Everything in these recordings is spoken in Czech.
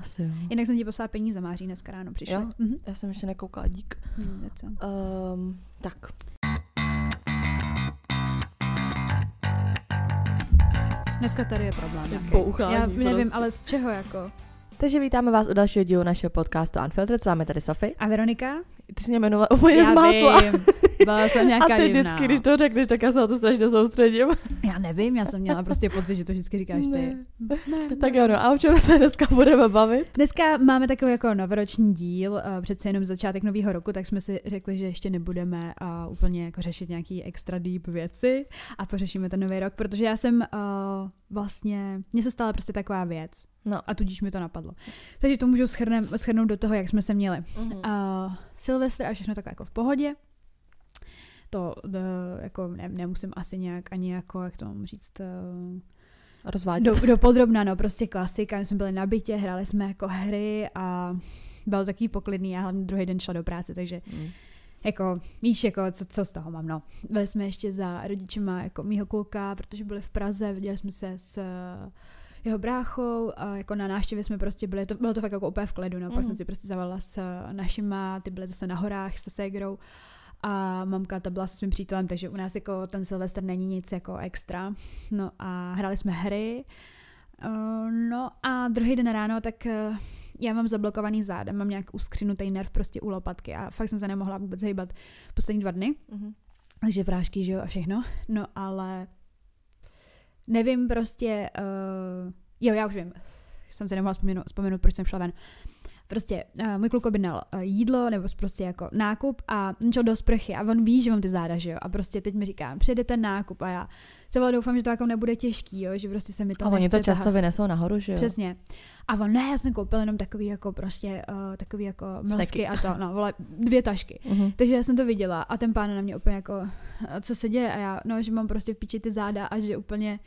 Asi jo. Jinak jsem ti poslala peníze, Máří, dneska ráno přišli. Jo? Mhm. Já jsem ještě nekoukala, dík. Hm, něco. Um, tak. Dneska tady je problém. nějaký. Já nevím, prostě. ale z čeho jako? Takže vítáme vás u dalšího dílu našeho podcastu Unfiltered. S vámi tady Sofie. A Veronika? Ty jsi mě jmenovala úplně já zmátla. vím, byla jsem A nějaká ty divná. vždycky, když to řekneš, tak já se na to strašně soustředím. Nevím, já jsem měla prostě pocit, že to vždycky říkáš ty. Ne. Tak jo, no a o čem se dneska budeme bavit? Dneska máme takový jako novoroční díl, uh, přece jenom začátek nového roku, tak jsme si řekli, že ještě nebudeme uh, úplně jako řešit nějaký extra deep věci a pořešíme ten nový rok, protože já jsem uh, vlastně, mně se stala prostě taková věc No. a tudíž mi to napadlo. Takže to můžu schrnem, schrnout do toho, jak jsme se měli. Mhm. Uh, Silvestr a všechno tak jako v pohodě. To uh, jako ne, nemusím asi nějak ani jako, jak to mám říct, uh, Rozvádět. do, do podrobna, no, prostě klasika. My jsme byli na bytě, hráli jsme jako hry a byl takový poklidný. Já hlavně druhý den šla do práce, takže Mm. jako, víš, jako, co, co z toho mám, no. Byli jsme ještě za rodičema jako mýho kluka, protože byli v Praze, viděli jsme se s eh, jeho bráchou a jako na návštěvě jsme prostě byli, to, bylo to fakt jako úplně v klidu, no, pak Mhm. jsem si prostě zavolala s eh, našima, ty byly zase na horách se ségrou a mamka ta byla se svým přítelem, takže u nás jako ten Silvestr není nic jako extra. No a hráli jsme hry, Uh, no a druhý den ráno, tak uh, já mám zablokovaný záda, mám nějak uskřinutý nerv prostě u lopatky a fakt jsem se nemohla vůbec hejbat poslední dva dny, Mhm. takže prášky, že jo, a všechno. No ale nevím prostě, uh, jo, já už vím, jsem se nemohla vzpomenout, vzpomenout proč jsem šla ven. Prostě uh, můj kluk objednal uh, jídlo nebo prostě jako nákup a šel do sprchy a on ví, že mám ty záda, že jo. A prostě teď mi říká, přijde ten nákup a já třeba doufám, že to jako nebude těžký, jo, že prostě se mi to A oni to často tahat. vynesou nahoru, že jo? Přesně. A on, ne, já jsem koupil jenom takový jako prostě, uh, takový jako mlsky a to, no, vole, dvě tašky. Mhm. Takže já jsem to viděla a ten pán na mě úplně jako, "A co se děje? A já, no, že mám prostě v piči ty záda a že úplně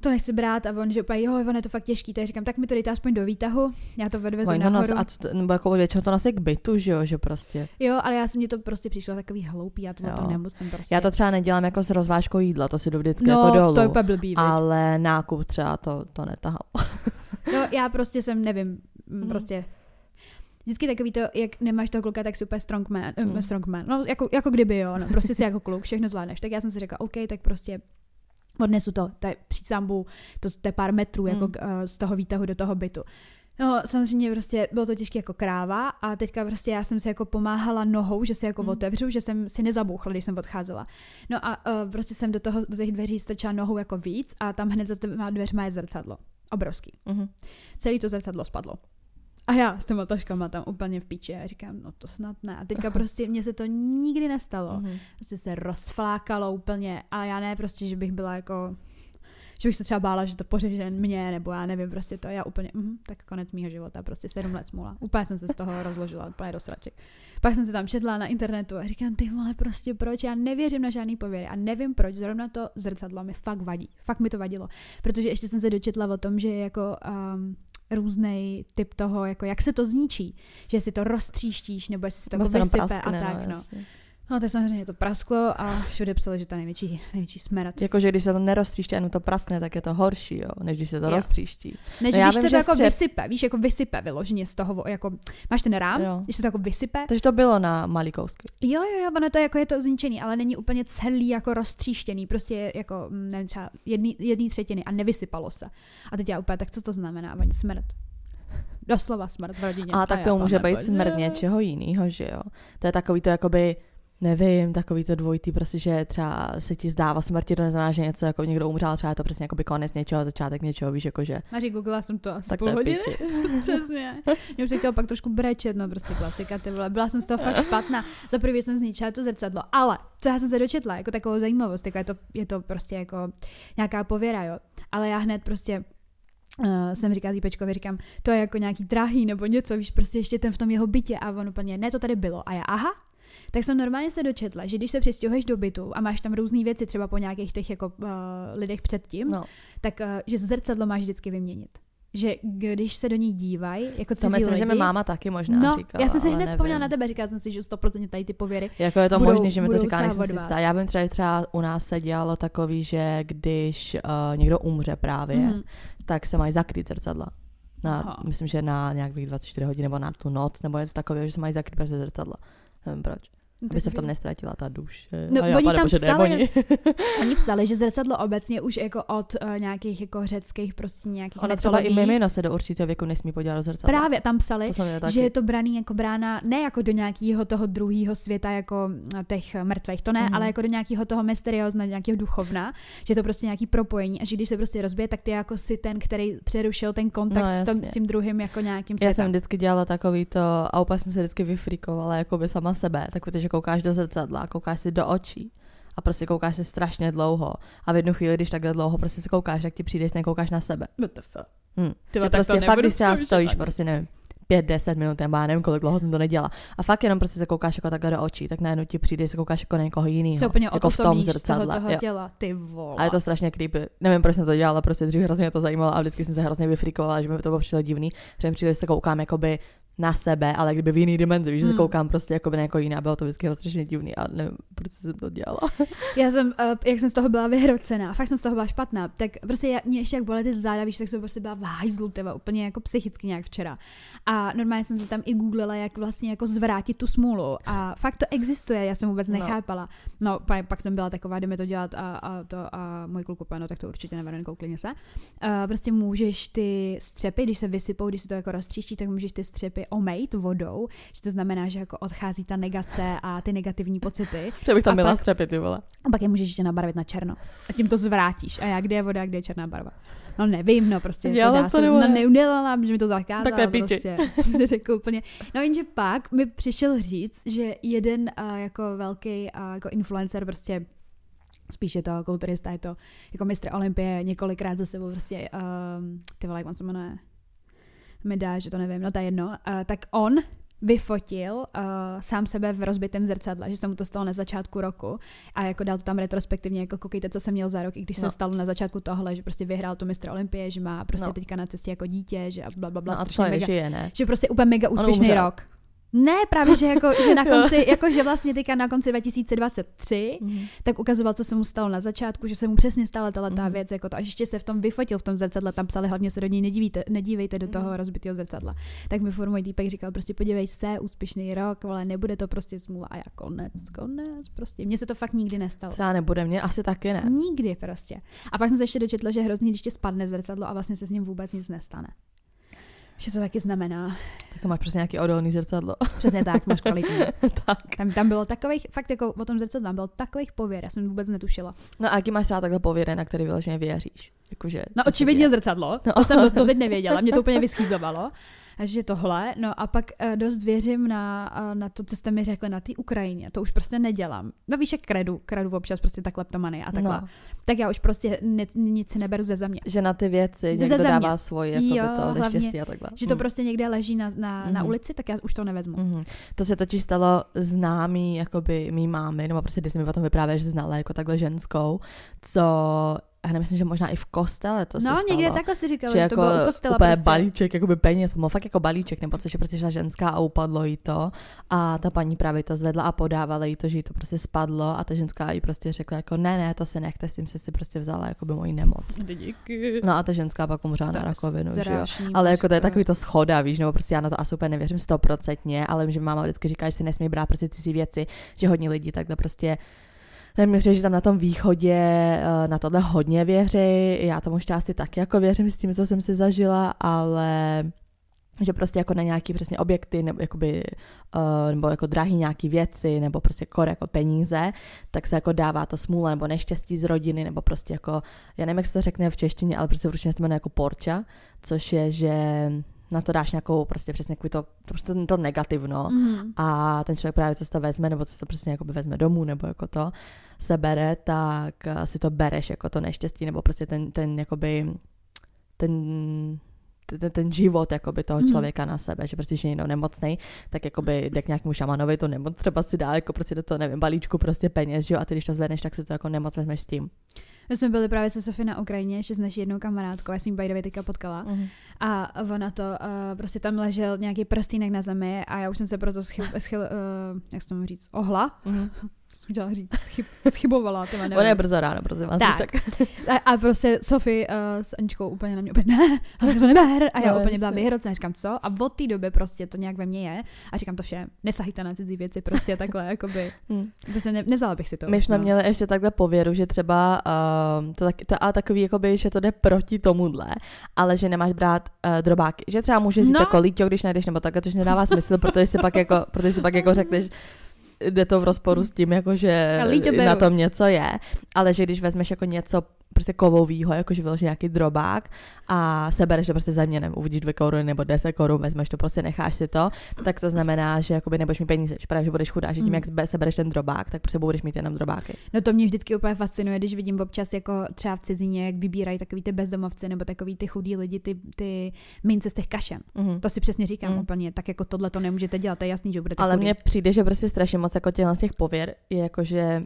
to nechci brát a on, že úplně, jo, on je to fakt těžký, takže říkám, tak mi to dejte aspoň do výtahu, já to odvezu nos, nahoru. a co to, nebo jako většinou to nosí k bytu, že jo, že prostě. Jo, ale já jsem mě to prostě přišlo takový hloupý, já to, to nemusím prostě. Já to třeba nedělám jako s rozvážkou jídla, to si jdu vždycky no, jako dolů. to je úplně blbý, viď? ale nákup třeba to, to netahal. No, já prostě jsem, nevím, mm. Mhm. prostě Vždycky takový to, jak nemáš toho kluka, tak si úplně strongman, mm. strongman. No, jako, jako kdyby jo, no, prostě si jako kluk, všechno zvládneš. Tak já jsem si řekla, OK, tak prostě odnesu to, to je přísambu, to, to je pár metrů jako Mm. k, uh, z toho výtahu do toho bytu. No, samozřejmě prostě bylo to těžké jako kráva a teďka prostě já jsem si jako pomáhala nohou, že se jako Mm. otevřu, že jsem si nezabouchla, když jsem odcházela. No a uh, prostě jsem do toho, do těch dveří strčila nohou jako víc a tam hned za těma dveřma je zrcadlo. Obrovský Mhm. celý to zrcadlo spadlo. A já s těma taškama tam úplně v píči. A říkám, no to snad ne. A teďka prostě mně se to nikdy nestalo. Mhm. Prostě se rozflákalo úplně. A já ne prostě, že bych byla jako že bych se třeba bála, že to pořeže mě, nebo já nevím, prostě to já úplně, mm, tak konec mýho života, prostě sedm let smůla. Úplně jsem se z toho rozložila, úplně do sraček. Pak jsem se tam četla na internetu a říkám, ty vole, prostě proč, já nevěřím na žádný pověry a nevím proč, zrovna to zrcadlo mi fakt vadí, fakt mi to vadilo, protože ještě jsem se dočetla o tom, že jako um, různý typ toho, jako jak se to zničí, že si to roztříštíš, nebo jestli si to jako se vysype a tak, no. jasně. No, tak samozřejmě to prasklo a všude psali, že to je největší, největší smrad. Jakože když se to neroztříští, jenom to praskne, tak je to horší, jo, než když se to Jo. roztříští. Než No když vím, to že jako střep- vysype, víš, jako vysype vyloženě z toho, jako máš ten rám, Jo. když to jako vysype, Takže to bylo na malý kousky. jo, jo, jo, ono to jako je to zničený, ale není úplně celý jako roztříštěný, prostě je jako, mm, nevím, třeba jedný, jedný třetiny a nevysypalo se. A teď já úplně, tak co to znamená, oni smrt. Doslova smrt v rodině. A tak to může být smrt něčeho jiného, že jo. To je takový to jakoby, nevím, takový to dvojitý, prostě, že třeba se ti zdá o smrti, to neznamená, že něco jako někdo umřel, třeba je to přesně jakoby konec něčeho, začátek něčeho, víš, jakože Máš googlila jsem to asi tak to půl hodiny. Přesně. Mě už chtělo pak trošku brečet, no prostě klasika, ty vole. Byla jsem z toho fakt špatná. Za prvý jsem zničila to zrcadlo, ale co já jsem se dočetla, jako takovou zajímavost, jako je to, je to prostě jako nějaká pověra, jo. Ale já hned prostě Uh, jsem říkala Týpečkovi, říkám, to je jako nějaký drahý nebo něco, víš, prostě ještě ten v tom jeho bytě a on úplně, ne, to tady bylo. A já, aha, tak jsem normálně se dočetla, že když se přistěhuješ do bytu a máš tam různé věci, třeba po nějakých těch jako uh, lidech předtím, No, tak uh, že zrcadlo máš vždycky vyměnit. Že když se do ní dívají, jako to cizí myslím, lidi, že mi máma taky možná no, říkala, já jsem si ale hned nevím. vzpomněla na tebe, říkala jsem si, že 100% tady ty pověry. Jako je to budou- možné, že mi to říká, nejsem si jistá. Já vím třeba, třeba u nás se dělalo takový, že když uh, někdo umře právě, Mhm. tak se mají zakrýt zrcadla. Na, Aha. myslím, že na nějakých 24 hodin nebo na tu noc, nebo něco takového, že se mají zakrýt prostě zrcadla. Nevím proč. Aby se v tom nestratila ta duše. No, a já, oni pane tam bože, psali- démoni. Oni psali, že zrcadlo obecně už jako od uh, nějakých jako řeckých prostě nějakých Ona třeba i mimino se do určitého věku nesmí podívat do zrcadla. Právě tam psali, že je to braný jako brána ne jako do nějakého toho druhého světa jako eh, těch mrtvých, to ne, Mhm. ale jako do nějakého toho mysteriózna, nějakého duchovna, že je to prostě nějaký propojení a že když se prostě rozbije, tak ty jako si ten, který přerušil ten kontakt No, s, tom, s tím druhým jako nějakým Já jsem světem. vždycky dělala takový to, a úplně jsem se vždycky vyfrikovala jako by sama sebe, tak protože koukáš do zrcadla, koukáš si do očí a prostě koukáš si strašně dlouho a v jednu chvíli, když takhle dlouho prostě se koukáš, tak ti přijde, že nekoukáš na sebe. What the fuck? Hm. Tyva, Že tak to prostě fakt, když třeba stojíš, prostě nevím, pět, deset minut, nebo já nevím, kolik dlouho jsem to nedělala. A fakt jenom prostě se koukáš jako takhle do očí, tak najednou ti přijde, se koukáš jako na někoho jiného. Úplně jako v tom toho, zrcadle. toho jo. těla, ty vole. A je to strašně creepy. Nevím, proč jsem to dělala, prostě dřív hrozně mě to zajímalo a vždycky jsem se hrozně vyfrikovala, že mi to bylo přišlo divný, že mi přijde, že se koukám jakoby na sebe, ale kdyby v jiný dimenzi, víš, že se Hmm. koukám prostě jako na jako jiné a bylo to vždycky strašně divný a nevím, proč jsem to dělala. Já jsem, uh, jak jsem z toho byla vyhrocená, fakt jsem z toho byla špatná, tak prostě já, mě ještě jak bolely ty záda, víš, tak jsem prostě byla v hajzlu, teba, úplně jako psychicky nějak včera. A normálně jsem se tam i googlila, jak vlastně jako zvrátit tu smůlu. A fakt to existuje, já jsem vůbec No. nechápala. No, pa, pak jsem byla taková, jdeme to dělat a, a, to, a můj kluk úplně, no tak to určitě nevede, kouklině se. Uh, prostě můžeš ty střepy, když se vysypou, když se to jako roztříští, tak můžeš ty střepy omejt vodou, že to znamená, že jako odchází ta negace a ty negativní pocity. Že bych tam A měla pak- střepy, ty vole. A pak je můžeš ještě nabarvit na černo. A tím to zvrátíš. A já, kde je voda, kde je černá barva? No nevím, no prostě. Dělala dá jsi to, nebo no ne? neudělala, že mi to zakázala. Tak to prostě. si řekl úplně. No jenže pak mi přišel říct, že jeden uh, jako velký uh, jako influencer prostě spíš je to kulturista, je to jako mistr Olympie několikrát za sebou prostě, um, ty vole, jak on se jmenuje, mi dá, že to nevím, no to je jedno, uh, tak on vyfotil uh, sám sebe v rozbitém zrcadle, že se mu to stalo na začátku roku a jako dal to tam retrospektivně, jako koukejte, co jsem měl za rok, i když no. Se stalo na začátku tohle, že prostě vyhrál to mistr Olympie, že má prostě no. Teďka na cestě jako dítě, že a bla, bla, bla, No a co je, mega, žije, ne? že prostě úplně mega úspěšný rok. Ne, právě, že, jako, že na konci, jako, že vlastně teďka na konci 2023, Mhm. tak ukazoval, co se mu stalo na začátku, že se mu přesně stala tato ta Mhm. věc, jako to, a ještě se v tom vyfotil v tom zrcadle, tam psali hlavně se do něj nedívejte, nedívejte do toho Mhm. rozbitého zrcadla. Tak mi furt můj týpek říkal, prostě podívej se, úspěšný rok, ale nebude to prostě smůla a já konec, konec, prostě. Mně se to fakt nikdy nestalo. Třeba nebude, mě asi taky ne. Nikdy prostě. A pak jsem se ještě dočetla, že je hrozný, když tě spadne zrcadlo a vlastně se s ním vůbec nic nestane. Že to taky znamená. Tak to máš prostě nějaký odolný zrcadlo. Přesně tak, máš kvalitní. tak. Tam, tam bylo takových, fakt jako o tom zrcadle, tam bylo takových pověr, já jsem vůbec netušila. No a jaký máš třeba takhle pověry, na který vyloženě věříš? Jakože, No očividně zrcadlo, no. to jsem do, to teď nevěděla, mě to úplně vyschýzovalo. Takže tohle, no a pak uh, dost věřím na, uh, na to, co jste mi řekli na té Ukrajině, to už prostě nedělám. No víš, jak kredu, kredu občas prostě ta kleptomany a takhle. No, Tak já už prostě nic, nic si neberu ze země. že na ty věci Ze někdo země. dává svoji jako Jo, to hlavně, neštěstí a takhle. Že to Mm. prostě někde leží na, na, na Mhm. ulici, tak já už to nevezmu. Mhm. To se totiž stalo známý, jakoby mý mámy, nebo prostě když mi o tom vyprávěla, že znala jako takhle ženskou, co, já nemyslím, že možná i v kostele to se no, stalo. někde takhle si říkala, že že jako to bylo u kostela úplně prostě. balíček, jakoby peněz, no fakt jako balíček, nebo což je prostě šla ženská a upadlo jí to a ta paní právě to zvedla a podávala jí to, že jí to prostě spadlo a ta ženská jí prostě řekla jako ne, ne, to se nechte, s tím se si prostě vzala jako by moji nemoc. Díky. No a ta ženská pak umřela na rakovinu, že jo. Ale jako to je takový to schoda, víš, nebo prostě já na to asi úplně nevěřím stoprocentně, ale vím, že máma vždycky říká, že si nesmí brát prostě cizí věci, že hodně lidí takhle prostě Nevím, přijde, že tam na tom východě eh, na tohle hodně věří, já tomu šťastí taky jako věřím s tím, co jsem si zažila, ale že prostě jako na nějaký přesně objekty nebo jakoby, uh, nebo jako drahý nějaký věci nebo prostě kor jako peníze, tak se jako dává to smůla nebo neštěstí z rodiny nebo prostě jako, já nevím, jak se to řekne v češtině, ale prostě ruštině se to jmenuje jako porča, což je, že na to dáš nějakou prostě přesně to, prostě to negativno Mhm. a ten člověk právě co si to vezme, nebo co si to přesně jako vezme domů, nebo jako to sebere, tak eh, si to bereš jako to neštěstí, nebo prostě ten, ten jakoby ten ten, ten život jakoby toho Mhm. člověka na sebe, že prostě, když je nemocný, tak jakoby jde k nějakému šamanovi, to nemoc třeba si dá jako prostě do toho, nevím, balíčku prostě peněz, že jo, a ty když to zvedneš, tak si to jako nemoc vezmeš s tím. My jsme byli právě se Sofie na Ukrajině, ještě s naší jednou kamarádkou, já jsem ji by teďka potkala. A ona to, uh, prostě tam ležel nějaký prstýnek na zemi a já už jsem se proto schyl, schyl uh, jak se to říct, ohla. Mm-hmm chtěla říct, schyb, schybovala. Nevím. Ona je brzo ráno, prosím vás. Tak. tak. A, a, prostě Sofie uh, s Aničkou úplně na mě úplně, ne, ale to neber. A já no, úplně byla vyhrocená, říkám, co? A od té doby prostě to nějak ve mně je. A říkám to vše, nesahejte na cizí věci, prostě takhle, jakoby. Hmm. Prostě ne, nevzala bych si to. My jsme no. měli ještě takhle pověru, že třeba uh, to, tak, to a takový, jakoby, že to jde proti tomuhle, ale že nemáš brát uh, drobáky. Že třeba můžeš no. jako lítio, když najdeš, nebo tak, to nedává smysl, protože si pak jako, protože si pak jako řekneš, jde to v rozporu s tím, jako že na tom něco je, ale že když vezmeš jako něco prostě kovovýho, jakože vyloží nějaký drobák a sebereš to prostě za mě, nevím, uvidíš dvě koruny nebo deset korun, vezmeš to, prostě necháš si to, tak to znamená, že jakoby nebudeš mít peníze, že právě, že budeš chudá, že tím, mm. jak sebereš ten drobák, tak prostě budeš mít jenom drobáky. No to mě vždycky úplně fascinuje, když vidím občas jako třeba v cizině, jak vybírají takový ty bezdomovci nebo takový ty chudí lidi, ty, ty mince z těch kašen. Mm. To si přesně říkám mm. úplně, tak jako tohle to nemůžete dělat, to je jasný, že budete Ale mně přijde, že prostě strašně moc jako těch pověr je jako, že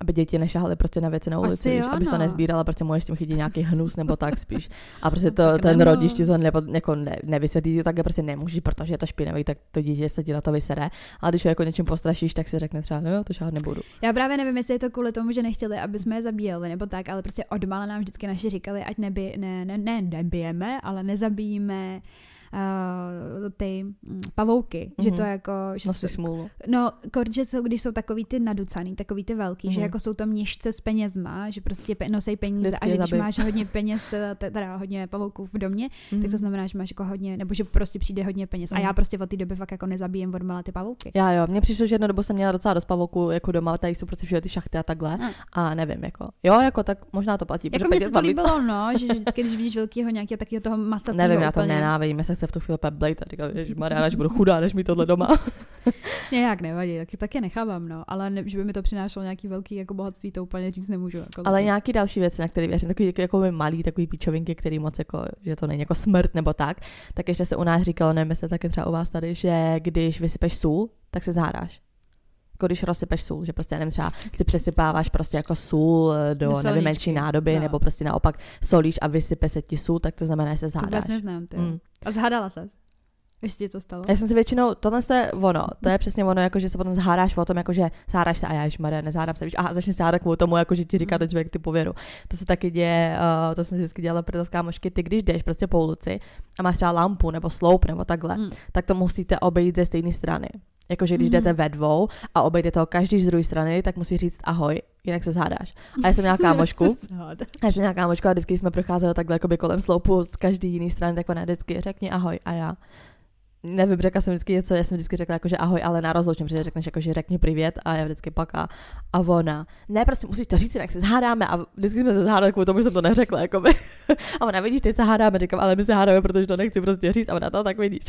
aby děti nešahaly prostě na věci na ulici, víš, aby to no. nezbírala, prostě můžeš tím chytit nějaký hnus nebo tak spíš. A prostě to, tak ten rodič ti to nebo, jako ne, nevysvětlí, tak prostě nemůžeš, protože je to špinavý, tak to dítě se ti na to vysere. A když ho jako něčím postrašíš, tak si řekne třeba, no to šáhat nebudu. Já právě nevím, jestli je to kvůli tomu, že nechtěli, aby jsme je zabíjeli nebo tak, ale prostě odmala nám vždycky naši říkali, ať neby, ne, ne, ne, nebijeme, ale nezabijíme uh, ty mm, pavouky, mm-hmm. že to mhm. jako... Že jsou, smůlu. No, že jsou, když jsou takový ty naducaný, takový ty velký, mm-hmm. že mhm. jako jsou to měšce s penězma, že prostě pe- nosej peníze Vždycky a že když zabij. máš hodně peněz, teda hodně pavouků v domě, mm-hmm. tak to mhm. znamená, že máš jako hodně, nebo že prostě přijde hodně peněz. Mm-hmm. A já prostě od té doby fakt jako nezabíjem odmala ty pavouky. Já jo, mně přišlo, že jednu dobu jsem měla docela dost pavouků jako doma, tady jsou prostě všude ty šachty a takhle. No. A nevím, jako, jo, jako tak možná to platí. Jako mi se to líbilo, no, že vždycky, když vidíš velkého nějakého takového toho macatého. Nevím, já to nenávidím, já se chce v tu chvíli blejt a říkal, že Maria, až budu chudá, než mi tohle doma. Nějak nevadí, taky, taky nechávám, no. Ale ne, že by mi to přinášelo nějaký velký jako bohatství, to úplně říct nemůžu. Jako ale nějaký další věci, na které věřím, takový jako, jako malý, takový píčovinky, který moc jako, že to není jako smrt nebo tak, tak ještě se u nás říkalo, nevím, jestli taky třeba u vás tady, že když vysypeš sůl, tak se zhádáš jako když rozsypeš sůl, že prostě nevím, třeba si přesypáváš prostě jako sůl do, do nevím, menší nádoby, no. nebo prostě naopak solíš a vysype se ti sůl, tak to znamená, že se zhádáš. To neznám, ty. Mm. A zhádala se? Ještě to stalo? Já jsem si většinou, tohle je ono, to je přesně ono, jako že se potom zhádáš o tom, jako že zhádáš se a já již Maria, nezhádám se, víš, aha, začneš se hádat kvůli tomu, jako že ti říká ten člověk ty pověru. To se taky děje, uh, to jsem vždycky dělala pro kámošky, ty když jdeš prostě po ulici a máš třeba lampu nebo sloup nebo takhle, hmm. tak to musíte obejít ze stejné strany. Jakože když jdete ve dvou a obejde to každý z druhé strany, tak musí říct ahoj, jinak se zhádáš. A já jsem měla kámošku. a já jsem měla kámošku a vždycky jsme procházeli takhle jakoby kolem sloupu z každý jiný strany, tak ona vždycky řekni ahoj a já nevím, řekla jsem vždycky něco, já jsem vždycky řekla jako, že ahoj, ale na rozloučím, protože řekneš jako, že řekni privět a já vždycky paká. A ona, ne, prostě musíš to říct, jinak se zhádáme a vždycky jsme se zhádali kvůli tomu, že jsem to neřekla, jako by. a ona, vidíš, teď se hádáme, říkám, ale my se hádáme, protože to nechci prostě říct a ona to tak vidíš.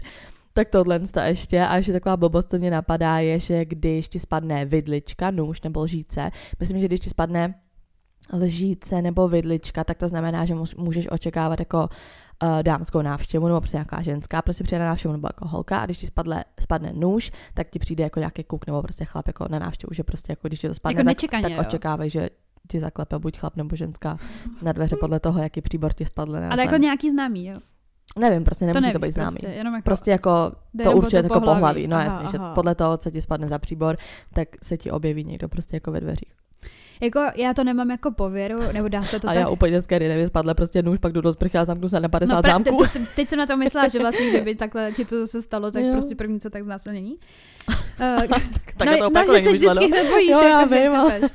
Tak tohle to ještě a ještě taková blbost, co mě napadá, je, že když ti spadne vidlička, nůž nebo lžíce, myslím, že když ti spadne lžíce nebo vidlička, tak to znamená, že můžeš očekávat jako uh, dámskou návštěvu nebo prostě nějaká ženská prostě přijde na návštěvu nebo jako holka a když ti spadle, spadne nůž, tak ti přijde jako nějaký kuk nebo prostě chlap jako na návštěvu, že prostě jako když ti to spadne, jako tak, tak očekávají, že ti zaklepe buď chlap nebo ženská na dveře podle toho, jaký příbor ti spadl. Ale jako nějaký známý, jo? Nevím, prostě nemusí to, neví, to být známý. Prostě, jenom jako, prostě jako to určuje jako pohlaví. pohlaví. No aha, jasně, aha. že podle toho, co ti spadne za příbor, tak se ti objeví někdo prostě jako ve dveřích. Jako já to nemám jako pověru, nebo dá se to A tak... já úplně z nevím, spadle prostě nůž, pak jdu do sprchy a zamknu se na 50 no, zámků. Teď, teď, teď, jsem na to myslela, že vlastně kdyby takhle ti to se stalo, tak jo. prostě první co tak znásilnění. Uh, tak, tak no, to no, že se vždycky hned bojíš, jo, jako, já vím.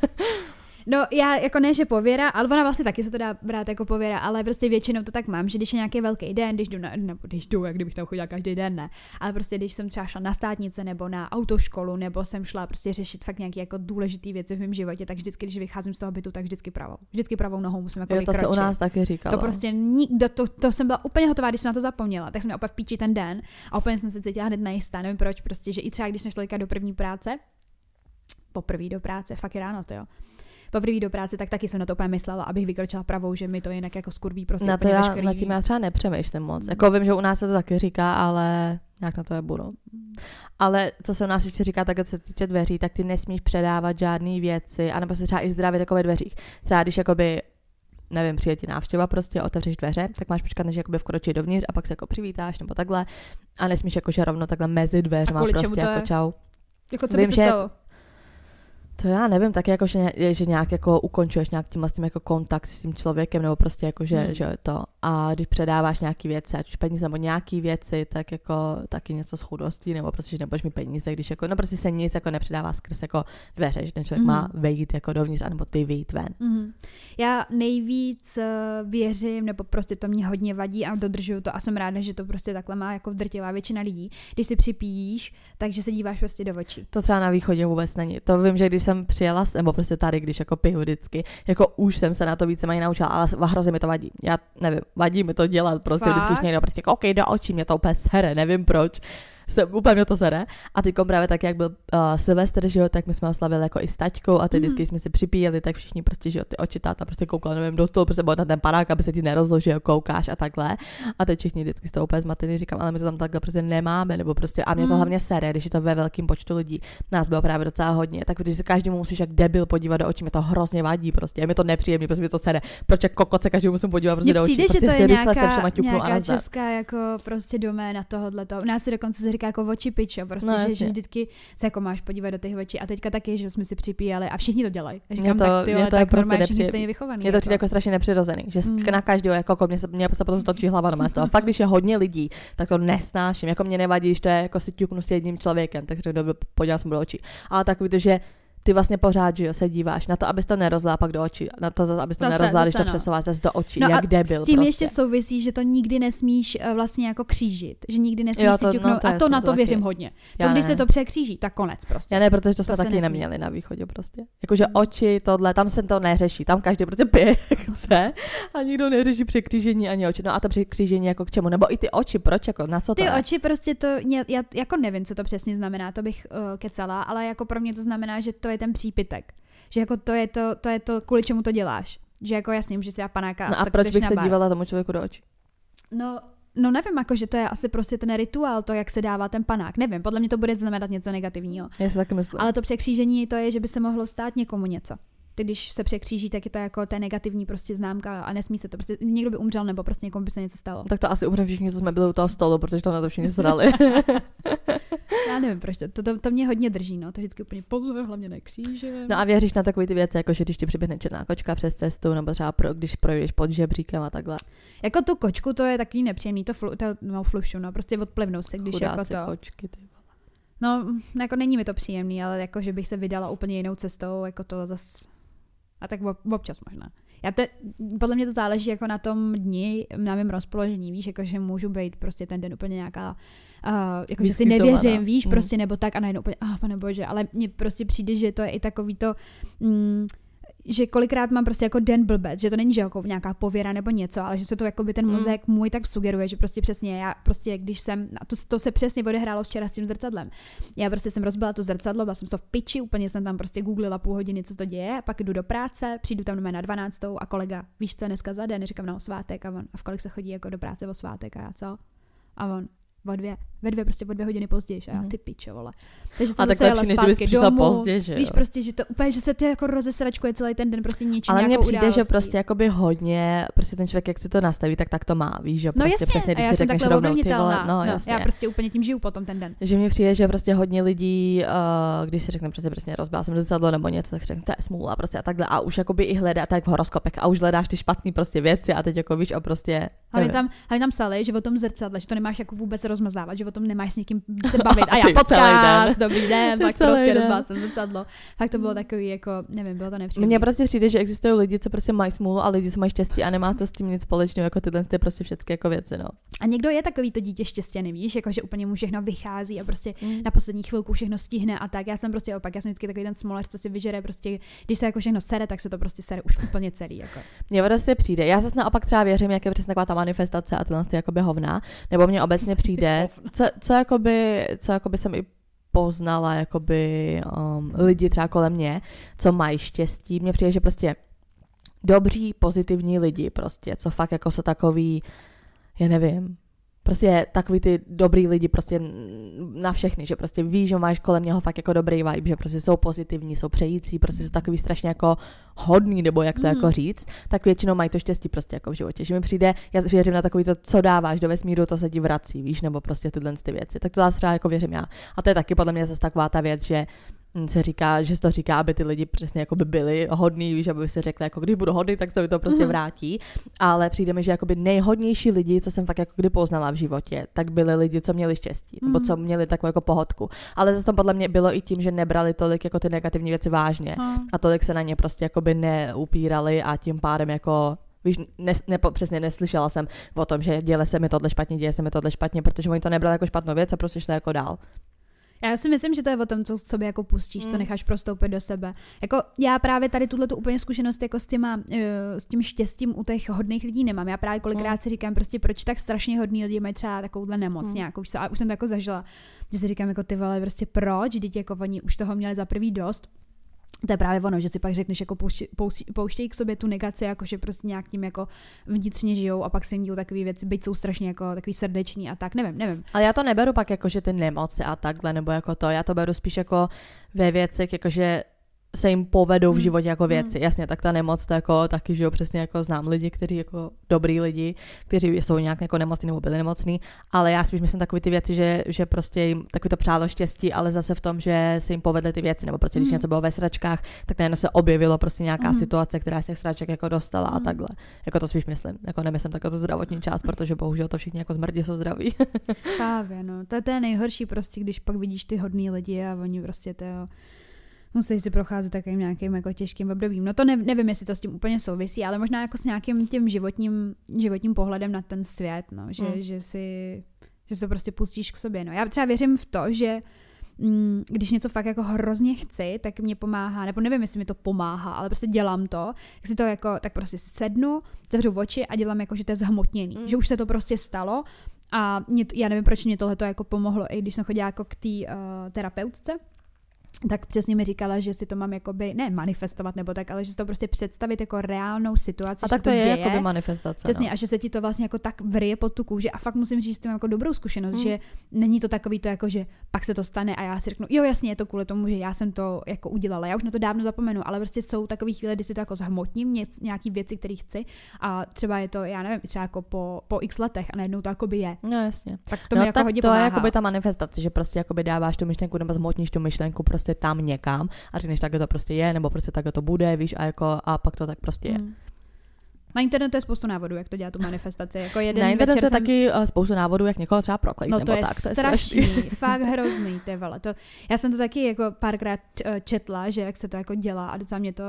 No já jako ne, že pověra, ale ona vlastně taky se to dá brát jako pověra, ale prostě většinou to tak mám, že když je nějaký velký den, když jdu, na, nebo když jdu, jak kdybych tam chodila každý den, ne, ale prostě když jsem třeba šla na státnice nebo na autoškolu, nebo jsem šla prostě řešit fakt nějaké jako důležité věci v mém životě, tak vždycky, když vycházím z toho bytu, tak vždycky pravou. Vždycky pravou nohou musím jako jo, to se u nás taky říkalo. To prostě nikdo, to, to, jsem byla úplně hotová, když jsem na to zapomněla, tak jsem měla opět v píči ten den a úplně jsem se cítila hned najistá, nevím proč, prostě, že i třeba když jsem šla do první práce, poprvé do práce, fakt je ráno to jo poprvé do práce, tak taky jsem na to úplně myslela, abych vykročila pravou, že mi to jinak jako skurví prostě. Na to já, na tím já třeba nepřemýšlím moc. Jako vím, že u nás se to taky říká, ale nějak na to je budu. Ale co se u nás ještě říká, tak co se týče dveří, tak ty nesmíš předávat žádné věci, anebo se třeba i zdravit jako ve dveřích. Třeba když jakoby nevím, přijde ti návštěva prostě, otevřeš dveře, tak máš počkat, než jakoby vkročí dovnitř a pak se jako přivítáš nebo takhle a nesmíš jakože rovno takhle mezi dveřma prostě jako je? čau. Jako co Vím, by se že stalo? To já nevím, tak jako, že, že nějak jako ukončuješ nějak tím, s tím jako kontakt s tím člověkem, nebo prostě jako, že, hmm. že to. A když předáváš nějaký věci, ať už peníze nebo nějaký věci, tak jako taky něco s chudostí, nebo prostě, že nebudeš mi peníze, když jako, no prostě se nic jako nepředává skrz jako dveře, že ten člověk hmm. má vejít jako dovnitř, anebo ty vejít ven. Hmm. Já nejvíc eh, věřím, nebo prostě to mě hodně vadí a dodržuju to a jsem ráda, že to prostě takhle má jako drtivá většina lidí. Když si připíjíš, takže se díváš prostě do očí. To třeba na východě vůbec není. To vím, že když jsem přijela, nebo prostě tady, když jako piju vždycky, jako už jsem se na to více mají naučila, ale hrozně mi to vadí. Já nevím, vadí mi to dělat, prostě Fakt? vždycky, když někdo prostě, jako, OK, do očí, mě to úplně sere, nevím proč se, úplně mě to sere. A teď právě tak, jak byl uh, Silvestr, že jo, tak my jsme oslavili jako i s taťkou a teď mm. vždycky jsme si připíjeli, tak všichni prostě, že jo, ty oči táta prostě koukala, nevím, do stolu, prostě byl na ten panák, aby se ti nerozložil, koukáš a takhle. A teď všichni vždycky z toho úplně zmatený říkám, ale my to tam takhle prostě nemáme, nebo prostě, a mě to mm. hlavně sere, když je to ve velkém počtu lidí. Nás bylo právě docela hodně, tak když se každému musíš jak debil podívat do očí, mě to hrozně vadí, prostě, je mi to nepříjemné, prostě mě to sere. Proč jak kokot se každému musím podívat prostě do očí, přijde, prostě že to je nějaká, nějaká česká jako prostě doména tohohle. U nás se dokonce se říká jako oči pič, jo, prostě, no, že, že, vždycky se jako máš podívat do těch očí a teďka taky, že jsme si připíjeli a všichni to dělají. Říkám, to, tak, ty, to tak je prostě nepřijde, stejně vychovaný. Je to jako. jako strašně nepřirozený, že mm. na každého, jako mě se, mě se potom stočí hlava na toho. Fakt, když je hodně lidí, tak to nesnáším. Jako mě nevadí, když to je jako si ťuknu s jedním člověkem, takže podívám se mu do očí. Ale takový to, že ty vlastně pořád, že jo, se díváš na to, abys to nerozlá pak do očí, na to, abys to, to nerozlá, když to no. přesouváš zase do očí, no jak debil s tím prostě. ještě souvisí, že to nikdy nesmíš uh, vlastně jako křížit, že nikdy nesmíš jo, to, si ťuknout, no, to a to na to taky. věřím hodně. Já to, když ne. se to překříží, tak konec prostě. Já ne, protože to, to jsme taky nesmí. neměli na východě prostě. Jakože oči, tohle, tam se to neřeší, tam každý prostě pije, chce a nikdo neřeší překřížení ani oči. No a to překřížení jako k čemu? Nebo i ty oči, proč jako, na co to Ty je? oči prostě to, já jako nevím, co to přesně znamená, to bych uh, kecala, ale jako pro mě to znamená, že to je ten přípitek. Že jako to je to, to je to, kvůli čemu to děláš. Že jako jasně, můžeš si dát panáka. No a proč bych se dívala tomu člověku do očí? No, No nevím, jako, že to je asi prostě ten rituál, to, jak se dává ten panák. Nevím, podle mě to bude znamenat něco negativního. Já si taky myslím. Ale to překřížení to je, že by se mohlo stát někomu něco ty, když se překříží, tak je to jako ta negativní prostě známka a nesmí se to. Prostě někdo by umřel nebo prostě někomu by se něco stalo. Tak to asi umře všichni, co jsme byli u toho stolu, protože to na to všichni zrali. Já nevím, proč to, to, to, mě hodně drží, no, to vždycky úplně pozor, hlavně nekříže. No a věříš na takové ty věci, jako že když ti přiběhne černá kočka přes cestu, nebo třeba pro, když projdeš pod žebříkem a takhle. Jako tu kočku, to je takový nepříjemný, to, flu, to no, flušu, no, prostě odplivnou se, když Chudáci jako to. kočky, ty. No, jako není mi to příjemný, ale jako, že bych se vydala úplně jinou cestou, jako to zase a tak občas možná. Já te, podle mě to záleží jako na tom dni, na mém rozpoložení, víš, jako že můžu být prostě ten den úplně nějaká, jako že si nevěřím, víš, mm. prostě nebo tak a najednou úplně, ah, pane bože, ale mně prostě přijde, že to je i takový to, mm, že kolikrát mám prostě jako den blbec, že to není že jako nějaká pověra nebo něco, ale že se to jako by ten mm. mozek mm. můj tak sugeruje, že prostě přesně já prostě, když jsem, to, to se přesně odehrálo včera s tím zrcadlem. Já prostě jsem rozbila to zrcadlo, byla jsem to v piči, úplně jsem tam prostě googlila půl hodiny, co to děje, pak jdu do práce, přijdu tam na 12. a kolega, víš co, dneska za den, říkám na no, svátek a on, a v kolik se chodí jako do práce o svátek a já co? A on, o dvě, ve dvě, prostě o dvě hodiny později, a já mhm. ty piče, vole. Takže jsem a tak lepší, než kdybys přišla domů, pozdě, že jo? Víš prostě, že to úplně, že se to jako rozesračkuje celý ten den prostě něčím Ale mně přijde, událostí. že prostě jakoby hodně, prostě ten člověk, jak si to nastaví, tak tak to má, víš, že no prostě jasně, přesně, když si řekneš rovnou, ty vole, no, no, jasně. Já prostě úplně tím žiju potom ten den. Že mně přijde, že prostě hodně lidí, uh, když si řekne přesně, přesně rozbila jsem zrcadlo nebo něco, tak řekne, to je smůla prostě a takhle a už jakoby i hledá, tak v horoskopech a už hledáš ty špatné prostě věci a teď jako víš a prostě. Ale tam, ale tam psali, že o tom zrcadle, že to nemáš jako vůbec rozmazávat, že o tom nemáš s někým se bavit. A já podcast, dobrý den, tak prostě rozbala jsem zrcadlo. Tak to bylo takový jako, nevím, bylo to nepříjemné. Mně prostě přijde, že existují lidi, co prostě mají smůlu a lidi, co mají štěstí a nemá to s tím nic společného, jako tyhle ty prostě všechny jako věci, no. A někdo je takový to dítě štěstěný, víš, jako že úplně mu všechno vychází a prostě mm. na poslední chvilku všechno stihne a tak. Já jsem prostě opak, já jsem vždycky takový ten smolař, co si vyžere prostě, když se jako všechno sere, tak se to prostě sere už úplně celý. Jako. Mně prostě přijde. Já zase naopak třeba věřím, jak je přesně taková ta manifestace a tyhle ty jakoby hovna, nebo mně obecně přijde, co, co jakoby, co jakoby jsem i poznala jakoby um, lidi třeba kolem mě, co mají štěstí. Mně přijde, že prostě dobří, pozitivní lidi prostě, co fakt jako jsou takový, já nevím, prostě takový ty dobrý lidi prostě na všechny, že prostě víš, že máš kolem něho fakt jako dobrý vibe, že prostě jsou pozitivní, jsou přející, prostě jsou takový strašně jako hodný, nebo jak to mm. jako říct, tak většinou mají to štěstí prostě jako v životě. Že mi přijde, já věřím na takový to, co dáváš do vesmíru, to se ti vrací, víš, nebo prostě tyhle ty věci. Tak to zase třeba jako věřím já. A to je taky podle mě zase taková ta věc, že se říká, že se to říká, aby ty lidi přesně jako by byli hodní, víš, aby si řekli, jako když budu hodný, tak se mi to prostě vrátí. Ale přijde mi, že jakoby nejhodnější lidi, co jsem fakt jako kdy poznala v životě, tak byli lidi, co měli štěstí, mm. nebo co mhm. měli takovou jako pohodku. Ale zase to podle mě bylo i tím, že nebrali tolik jako ty negativní věci vážně mm. a tolik se na ně prostě jako by neupírali a tím pádem jako Víš, ne, ne, přesně neslyšela jsem o tom, že děje se mi tohle špatně, děje se mi tohle špatně, protože oni to nebrali jako špatnou věc a prostě šli jako dál. Já si myslím, že to je o tom, co sobě jako pustíš, mm. co necháš prostoupit do sebe. Jako já právě tady tuhle tu úplně zkušenost jako s, těma, uh, s tím štěstím u těch hodných lidí nemám. Já právě kolikrát mm. si říkám prostě, proč tak strašně hodní lidi mají třeba takovouhle nemoc mm. nějakou. A už jsem to jako zažila, že si říkám jako ty vole, prostě proč, děti jako oni už toho měli za prvý dost to je právě ono, že si pak řekneš, jako pouštějí pouštěj k sobě tu negaci, jakože prostě nějak tím jako vnitřně žijou a pak se jim dějou takové věci, byť jsou strašně jako takový srdeční a tak, nevím, nevím. Ale já to neberu pak jako, že ty nemoci a takhle, nebo jako to, já to beru spíš jako ve věcech, jakože se jim povedou v hmm. životě jako hmm. věci. Jasně, tak ta nemoc, to jako taky, že jo, přesně jako znám lidi, kteří jako dobrý lidi, kteří jsou nějak jako nemocní nebo byli nemocní, ale já spíš myslím takové ty věci, že, že prostě jim takový to přálo štěstí, ale zase v tom, že se jim povedly ty věci, nebo prostě když mm. něco bylo ve sračkách, tak najednou se objevilo prostě nějaká mm. situace, která se těch sraček jako dostala mm. a takhle. Jako to spíš myslím, jako nemyslím takovou to zdravotní část, protože bohužel to všichni jako zmrdí jsou zdraví. Právě, no. To je, to je nejhorší prostě, když pak vidíš ty hodný lidi a oni prostě to musíš si procházet takovým nějakým jako těžkým obdobím. No to ne, nevím, jestli to s tím úplně souvisí, ale možná jako s nějakým tím životním, životním pohledem na ten svět, no, že, mm. že si že se to prostě pustíš k sobě. No. Já třeba věřím v to, že mm, když něco fakt jako hrozně chci, tak mě pomáhá, nebo nevím, jestli mi to pomáhá, ale prostě dělám to, jak si to jako, tak prostě sednu, zavřu oči a dělám jako, že to je zhmotněný, mm. že už se to prostě stalo a mě, já nevím, proč mě tohle jako pomohlo, i když jsem chodila jako k té uh, terapeutce, tak přesně mi říkala, že si to mám jakoby, ne manifestovat nebo tak, ale že si to prostě představit jako reálnou situaci. A tak to, to je děje. jakoby manifestace. Přesně, no. a že se ti to vlastně jako tak vrije pod tu kůži a fakt musím říct, že jako dobrou zkušenost, mm. že není to takový to jako, že pak se to stane a já si řeknu, jo jasně, je to kvůli tomu, že já jsem to jako udělala, já už na to dávno zapomenu, ale prostě jsou takové chvíle, kdy si to jako zhmotním, něc, nějaký věci, které chci a třeba je to, já nevím, třeba jako po, po x letech a najednou to jakoby je. No jasně. Tak to no, mi jako tak hodně to pomáhá. je jakoby ta manifestace, že prostě jakoby dáváš tu myšlenku nebo zhmotníš tu myšlenku prostě tam někam a řekneš, tak to prostě je, nebo prostě tak to bude, víš, a, jako, a pak to tak prostě je. Hmm. Na internetu je spoustu návodů, jak to dělat tu manifestaci. Jako jeden Na internetu je jsem... taky uh, spoustu návodů, jak někoho třeba proklejt, no, nebo to je tak. To je strašný, fakt hrozný, ty vole. To, já jsem to taky jako párkrát uh, četla, že jak se to jako dělá a docela mě to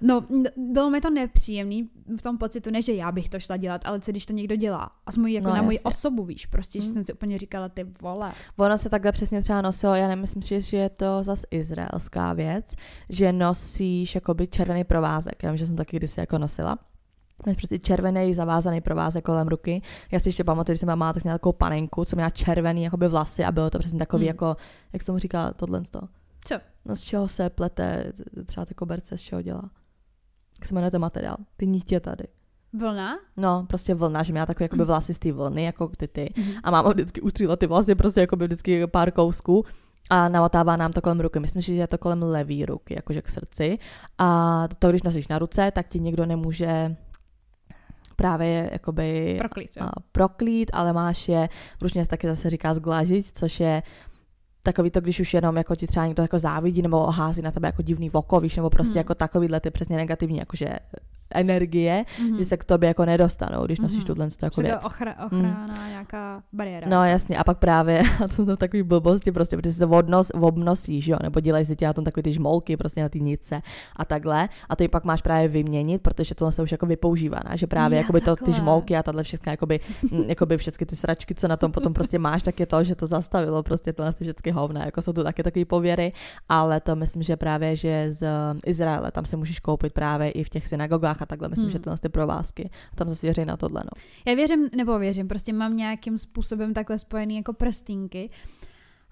No, bylo mi to nepříjemný v tom pocitu, ne, že já bych to šla dělat, ale co když to někdo dělá. A s mojí, jako no, na moji osobu, víš, prostě, že jsem si úplně říkala, ty vole. Ono se takhle přesně třeba nosilo, já nemyslím si, že je to zas izraelská věc, že nosíš jakoby červený provázek, já vím, že jsem taky kdysi jako nosila. Máš prostě červený zavázaný provázek kolem ruky. Já si ještě pamatuju, že jsem měla tak nějakou panenku, co měla červený jakoby vlasy a bylo to přesně takový hmm. jako, jak se tomu říká tohle z toho. Co? No z čeho se plete třeba ty koberce, z čeho dělá jak se jmenuje ten materiál, ty nítě tady. Vlna? No, prostě vlna, že měla takové jakoby vlasy z té vlny, jako ty ty. Mm-hmm. A máma vždycky utříla ty vlasy, prostě jakoby vždycky pár kousků a namotává nám to kolem ruky. Myslím že je to kolem levý ruky, jakože k srdci. A to, když nosíš na ruce, tak ti nikdo nemůže právě jakoby proklít, a, proklít ale máš je, v ruštině se taky zase říká zglážit, což je takový to, když už jenom jako ti třeba někdo jako závidí nebo hází na tebe jako divný voko, víš, nebo prostě hmm. jako takovýhle ty přesně negativní, jakože energie, mm-hmm. že se k tobě jako nedostanou, když nosíš mm-hmm. tuhle jako věc. Ochra, ochrana, mm. nějaká bariéra. No jasně, a pak právě, a to jsou takový blbosti prostě, protože si to odnos, obnosíš, jo, nebo dělají si tě na tom takový ty žmolky prostě na ty nice a takhle, a to ji pak máš právě vyměnit, protože to se už jako vypoužívaná, že právě jakoby to, ty žmolky a tahle všechny, jakoby, jakoby všechny ty sračky, co na tom potom prostě máš, tak je to, že to zastavilo prostě tohle ty všechny hovna, jako jsou to taky takové pověry, ale to myslím, že právě, že z Izraele tam si můžeš koupit právě i v těch synagogách a takhle. Myslím, hmm. že to ty provázky. A tam zase věří na tohle. No. Já věřím, nebo věřím, prostě mám nějakým způsobem takhle spojený jako prstínky.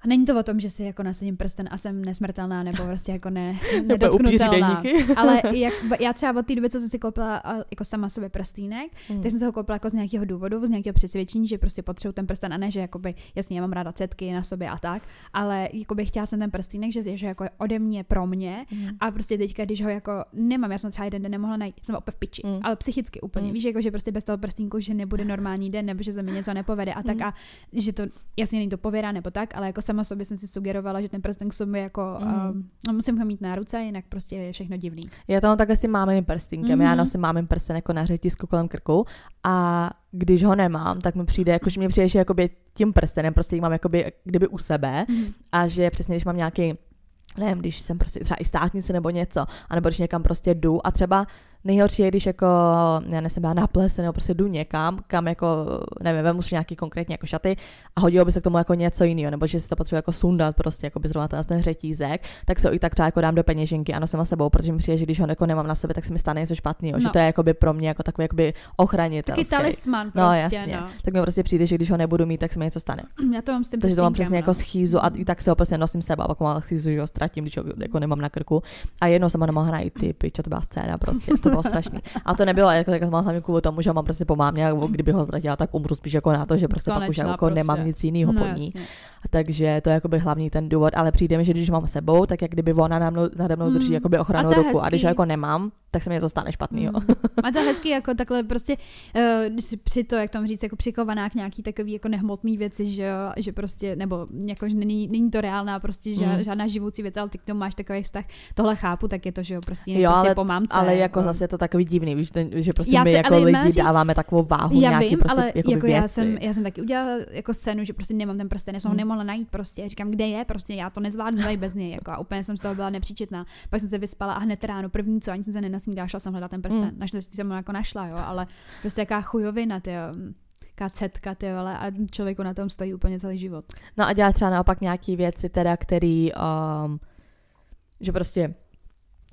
A není to o tom, že si jako nasadím prsten a jsem nesmrtelná nebo prostě jako ne, nedotknutelná. Ale jak, já třeba od té doby, co jsem si koupila jako sama sobě prstýnek, Hmm. tak jsem se ho koupila jako z nějakého důvodu, z nějakého přesvědčení, že prostě potřebuji ten prsten a ne, že jakoby, jasně, já mám ráda cetky na sobě a tak, ale jakoby chtěla jsem ten prstýnek, že, že jako je ode mě pro mě Mm. a prostě teďka, když ho jako nemám, já jsem třeba jeden den nemohla najít, jsem opět v piči, Mm. ale psychicky úplně. Mm. Víš, jako, že prostě bez toho prstínku, že nebude normální den, nebo že se mi něco nepovede a tak Mm. a že to jasně není to pověra nebo tak, ale jako sama sobě jsem si sugerovala, že ten prsten k sobě jako, Mm. um, no, musím ho mít na ruce, jinak prostě je všechno divný. Já to mám takhle s tím mámým prstínkem. Mhm. Já nosím mámým prsten jako na řetisku kolem krku a když ho nemám, tak mi přijde, jako, že mě přijde, že jakoby tím prstenem prostě mám jakoby, kdyby u sebe a že přesně, když mám nějaký nevím, když jsem prostě třeba i státnice nebo něco, anebo když někam prostě jdu a třeba nejhorší je, když jako, já nesem na plese, nebo prostě jdu někam, kam jako, nevím, vemu si nějaký konkrétně jako šaty a hodilo by se k tomu jako něco jiného, nebo že si to potřebuji jako sundat prostě, jako by zrovna ten, ten řetízek, tak se ho i tak třeba jako dám do peněženky a nosím ho sebou, protože mi přijde, že když ho jako nemám na sobě, tak se mi stane něco špatného, že No. to je jako by pro mě jako takový jakoby ochranitel. Taky talisman prostě, No jasně, no. tak mi prostě přijde, že když ho nebudu mít, tak se mi něco stane. Já to mám s tím Takže to mám přesně no. jako schýzu a i tak se ho prostě nosím seba, pak mám schýzu, že ho ztratím, když ho jako nemám na krku. A jednou jsem ho nemohla najít, ty pičo, to byla scéna prostě, to bylo strašný. A to nebylo jako tak hlavně kvůli tomu, že mám prostě po mámě, a kdyby ho ztratila, tak umřu spíš jako na to, že prostě pak už Konečná jako prostě. nemám nic jiného no, po ní. jasně. Takže to je jakoby hlavní ten důvod, ale přijde mi, že když mám sebou, tak jak kdyby ona na mnou, nade mnou drží Mm. jakoby A to ruku a když hezký. ho jako nemám, tak se mi něco stane špatného. Mm. A to je hezký jako takhle prostě, uh, při to, jak tam říct, jako přikovaná k nějaký takový jako nehmotný věci, že že prostě, nebo jako, že není, není to reálná prostě ža, Mm. žádná živoucí věc, ale ty k tomu máš takový vztah, tohle chápu, tak je to, že jo, prostě, Jo, prostě ale- po mámce. Ale jako zase je to takový divný, víš, ten, že prostě Já my ty- jako lidi máš- dáváme takovou váhu já nějaký vím, prostě ale jako věci. já jsem, já jsem taky udělala jako scénu, že prostě nemám ten prsten, já jsem ho Hmm. nemohla najít prostě. Říkám, kde je, prostě já to nezvládnu tady bez něj, jako a úplně jsem z toho byla nepříčetná. Pak jsem se vyspala a hned ráno první co, ani jsem se nenasnídala, šla jsem hledat ten prsten. Hmm. Naštěstí jsem ho jako našla, jo, ale prostě jaká chujovina, ty jaká cetka, ty vole, a člověku na tom stojí úplně celý život. No a děláš třeba naopak nějaký věci, teda, který, um, že prostě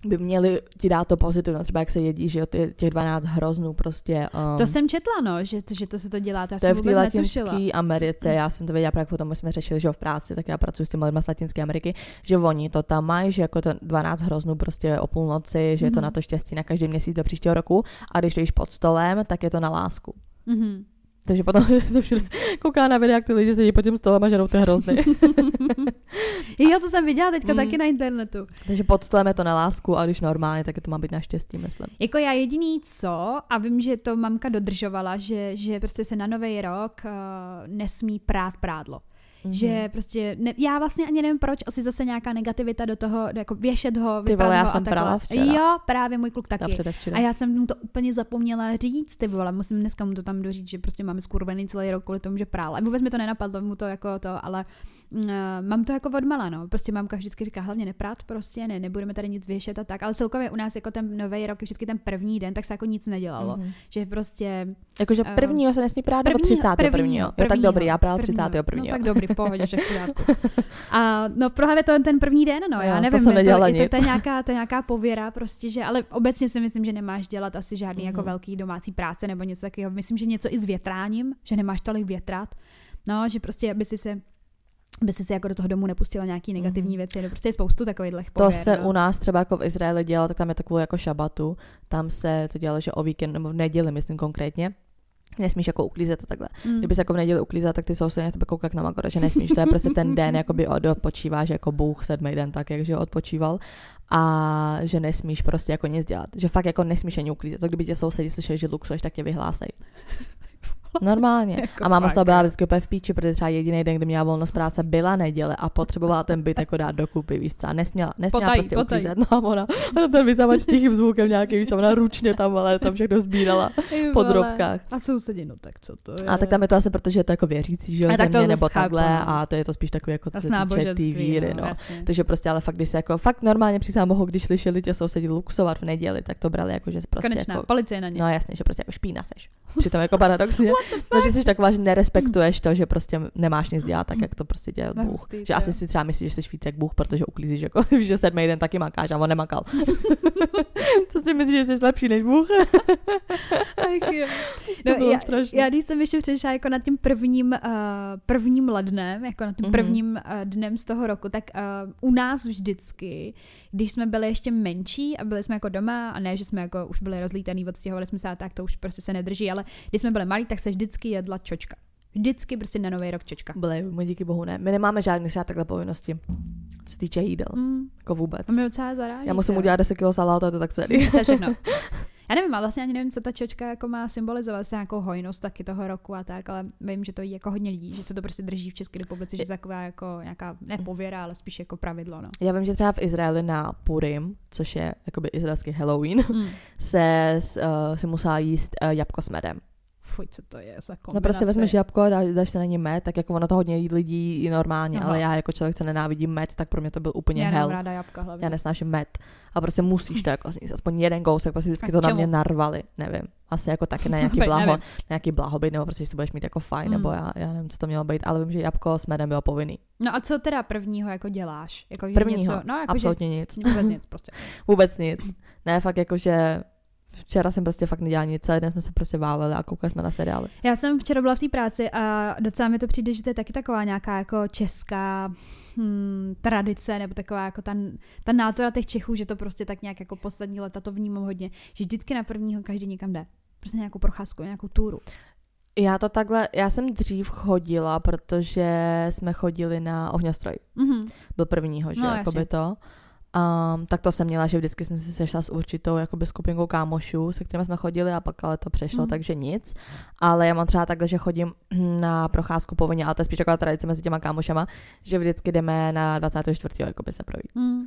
by měli ti dát to pozitivno, třeba jak se jedí, že jo, ty- těch 12 hroznů prostě. Um, To jsem četla, no, že to, že to se to dělá, to já to je jsem v té vůbec netušila. latinské Americe, já jsem to věděla právě potom, jsme řešili, že v práci, tak já pracuji s těmi lidmi z Latinské Ameriky, že oni to tam mají, že jako to 12 hroznů prostě o půlnoci, že je to Mhm. na to štěstí na každý měsíc do příštího roku a když to jíš pod stolem, tak je to na lásku. Mhm. Takže potom se všude kouká na videa, jak ty lidi sedí pod tím stolem a žerou ty hrozny. jo, to jsem viděla teďka Mm. taky na internetu. Takže pod stolem je to na lásku a když normálně, tak je to má být na štěstí, myslím. Jako já jediný co, a vím, že to mamka dodržovala, že, že prostě se na nový rok uh, nesmí prát prádlo. Mhm. Že prostě, ne, já vlastně ani nevím proč, asi zase nějaká negativita do toho, jako věšet ho, Ty vole, já ho jsem prala včera. Jo, právě můj kluk Ta taky. A já jsem mu to úplně zapomněla říct, ty vole, musím dneska mu to tam doříct, že prostě máme skurvený celý rok kvůli tomu, že prál. A vůbec mi to nenapadlo, mu to jako to, ale mám to jako odmala, no. Prostě mamka vždycky říká, hlavně neprát, prostě ne, nebudeme tady nic věšet a tak. Ale celkově u nás jako ten nový rok, vždycky ten první den, tak se jako nic nedělalo. Mhm. Že prostě Jakože Eh, prvního se nesmí prát, nebo 31. Jo, tak dobrý, já prál 31. No tak dobrý, v pohodě, že v pořádku. A no právě to ten první den, no, Jo, já to nevím, jsem je to, nedělala je to, nic. to, je nějaká, to je nějaká pověra prostě, že, ale obecně si myslím, že nemáš dělat asi žádný jako Mhm. velký domácí práce nebo něco takového. Myslím, že něco i s větráním, že nemáš tolik větrat. No, že prostě, aby si se aby si se jako do toho domu nepustila nějaký negativní Mhm. věci. No, prostě je spoustu takových To pověr. se no. u nás třeba jako v Izraeli dělalo, tak tam je to kvůli jako šabatu. Tam se to dělalo, že o víkend, nebo v neděli, myslím konkrétně, nesmíš jako uklízet a takhle. Mm. Kdyby se jako v neděli uklízet, tak ty sousedi na tebe koukají na magora, že nesmíš. To je prostě ten den, jakoby od, odpočíváš jako Bůh sedmý den, tak jak že odpočíval. A že nesmíš prostě jako nic dělat. Že fakt jako nesmíš ani uklízet. To kdyby tě sousedi slyšeli, že luxuješ, tak tě vyhlásej. Normálně. Jako a máma z toho byla vždycky úplně v píči, protože třeba jediný den, kdy měla volnost práce, byla neděle a potřebovala ten byt jako dát dokupy, víš co, a nesměla, nesměla Potají, prostě potají. uklízet. No a ona, ona ten vysavač s tichým zvukem nějaký, víš co, ona ručně tam, ale tam všechno sbírala po drobkách. A sousedi, no tak co to je? A tak tam je to asi, protože je to jako věřící, že jo, země, nebo chápu, takhle, no. a to je to spíš takový jako, co se týče té víry, no. jasně. Takže prostě, ale fakt, když se jako, fakt normálně přísám mohu, když slyšeli tě sousedi luxovat v neděli, tak to brali jako, že prostě Konečná, jako, policie na ně. no jasně, že prostě jako špína seš. Přitom jako paradoxně, no, že jsi taková, že nerespektuješ to, že prostě nemáš nic dělat tak, jak to prostě dělal No, Bůh. hustý, že asi si třeba myslíš, že jsi víc jak Bůh, protože uklízíš, jako, že sedmý den taky makáš a on nemakal. Co si myslíš, že jsi lepší než Bůh? Ach, jo. To No, bylo já, strašný. já, když jsem ještě přešla jako nad tím prvním, uh, prvním lednem, jako nad tím Mhm. prvním uh, dnem z toho roku, tak uh, u nás vždycky, když jsme byli ještě menší a byli jsme jako doma, a ne, že jsme jako už byli rozlítaný, odstěhovali jsme se a tak, to už prostě se nedrží, ale když jsme byli malí, tak se vždycky jedla čočka. Vždycky prostě na nový rok čočka. Byli, my díky bohu ne. My nemáme žádné třeba takhle povinnosti, co se týče jídel, Mm, jako vůbec. to mě docela zaráží. Já musím udělat 10 kg salátu a to tak celý. to je všechno. Já nevím, ale vlastně ani nevím, co ta čočka jako má symbolizovat, jestli nějakou hojnost taky toho roku a tak, ale vím, že to jí jako hodně lidí, že se to prostě drží v České republice, že taková jako nějaká, ne pověra, ale spíš jako pravidlo, no. Já vím, že třeba v Izraeli na Purim, což je jakoby izraelský Halloween, Mm. se uh, si musela jíst uh, jabko s medem. Fuj, co to je za No kombinace. prostě vezmeš jabko, dáš, dáš se na ně med, tak jako ono to hodně lidí i normálně, Aha. ale já jako člověk, co nenávidí med, tak pro mě to byl úplně Já hell. ráda jabka hlavně. Já nesnáším med. A prostě musíš to jako sníst. Aspoň jeden kousek, prostě vždycky A to na mě narvali. Nevím. Asi jako taky na nějaký, blaho, nějaký blahobyt, nebo prostě, že si budeš mít jako fajn, Mm. nebo já, já nevím, co to mělo být, ale vím, že jabko s medem bylo povinný. No a co teda prvního jako děláš? Jako, že Prvního? Něco, no, jako, Absolutně nic. Že, vůbec nic prostě. Vůbec nic. Ne, fakt jako, že včera jsem prostě fakt nedělala nic, celý den jsme se prostě váleli a koukali jsme na seriály. Já jsem včera byla v té práci a docela mi to přijde, že to je taky taková nějaká jako česká hmm, tradice, nebo taková jako ta, ta nátora těch Čechů, že to prostě tak nějak jako poslední leta to vnímám hodně, že vždycky na prvního každý někam jde. Prostě nějakou procházku, nějakou túru. Já to takhle, já jsem dřív chodila, protože jsme chodili na ohňostroj. Mhm. Byl prvního, že No, jakoby to. Um, tak to jsem měla, že vždycky jsem si sešla s určitou jakoby skupinkou kámošů, se kterými jsme chodili a pak ale to přešlo, Mm. takže nic. Ale já mám třeba takhle, že chodím na procházku po vlně, ale to je spíš taková tradice mezi těma kámošama, že vždycky jdeme na 24. jakoby se projít. Mm.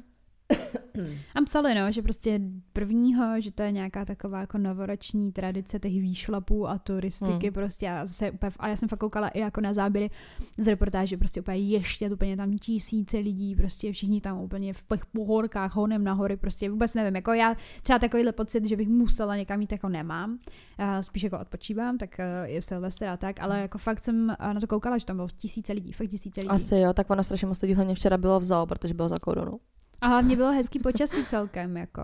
A psali, no, že prostě prvního, že to je nějaká taková jako novoroční tradice těch výšlapů a turistiky Hmm. prostě a zase úplně, a já jsem fakt koukala i jako na záběry z reportáže, prostě úplně ještě, úplně tam tisíce lidí, prostě všichni tam úplně v těch pohorkách, honem na hory, prostě vůbec nevím, jako já třeba takovýhle pocit, že bych musela někam jít, jako nemám, a spíš jako odpočívám, tak eh, je Silvestr a tak, ale jako fakt jsem eh, na to koukala, že tam bylo tisíce lidí, fakt tisíce lidí. Asi jo, tak ono strašně moc lidí hlavně včera bylo v zoo, protože bylo za korunu. A hlavně bylo hezký počasí celkem, jako.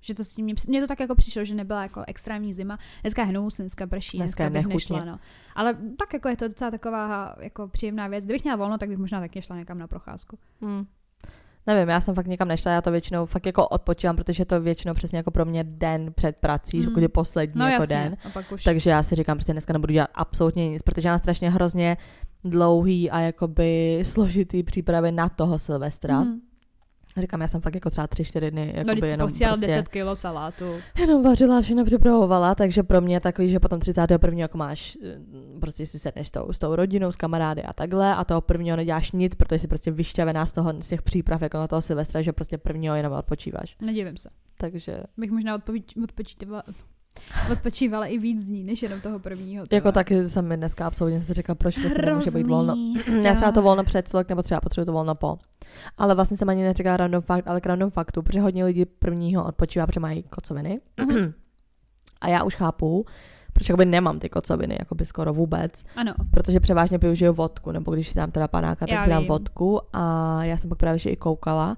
Že to s tím, mně to tak jako přišlo, že nebyla jako extrémní zima. Dneska je hnus, dneska prší, Dneska dneska, je bych nechutně. nešla, no. Ale tak jako je to docela taková jako příjemná věc. Kdybych měla volno, tak bych možná taky šla někam na procházku. Hmm. Nevím, já jsem fakt někam nešla, já to většinou fakt jako odpočívám, protože je to většinou přesně jako pro mě den před prací, Mm. jako poslední No jako jasně, den. Takže já si říkám, prostě dneska nebudu dělat absolutně nic, protože já mám strašně hrozně dlouhý a jakoby složitý přípravy na toho Silvestra. Mm. Říkám, já jsem fakt jako třeba tři, čtyři dny No, jakoby když si jenom, prostě, 10 kilo salátu. jenom vařila, všechno připravovala, takže pro mě takový, že potom 31. jako máš, eh, prostě si sedneš s tou, s tou rodinou, s kamarády a takhle a toho prvního neděláš nic, protože jsi prostě vyšťavená z toho, z těch příprav jako na toho Silvestra, že prostě prvního jenom odpočíváš. Nedivím se. Takže Bych možná odpovíč- odpočívala, i víc dní, než jenom toho prvního. jako taky jsem mi dneska absolutně si řekla, proč prostě nemůže být volno. Já třeba to volno před celek, nebo třeba potřebuji to volno po. Ale vlastně jsem ani neřekla random fakt, ale k random faktu, protože hodně lidí prvního odpočívá, protože mají kocoviny. A já už chápu, proč jakoby nemám ty kocoviny, jakoby skoro vůbec, Ano. protože převážně využiju vodku, nebo když si dám teda panáka, tak Já si dám vím. vodku a já jsem pak právě že i koukala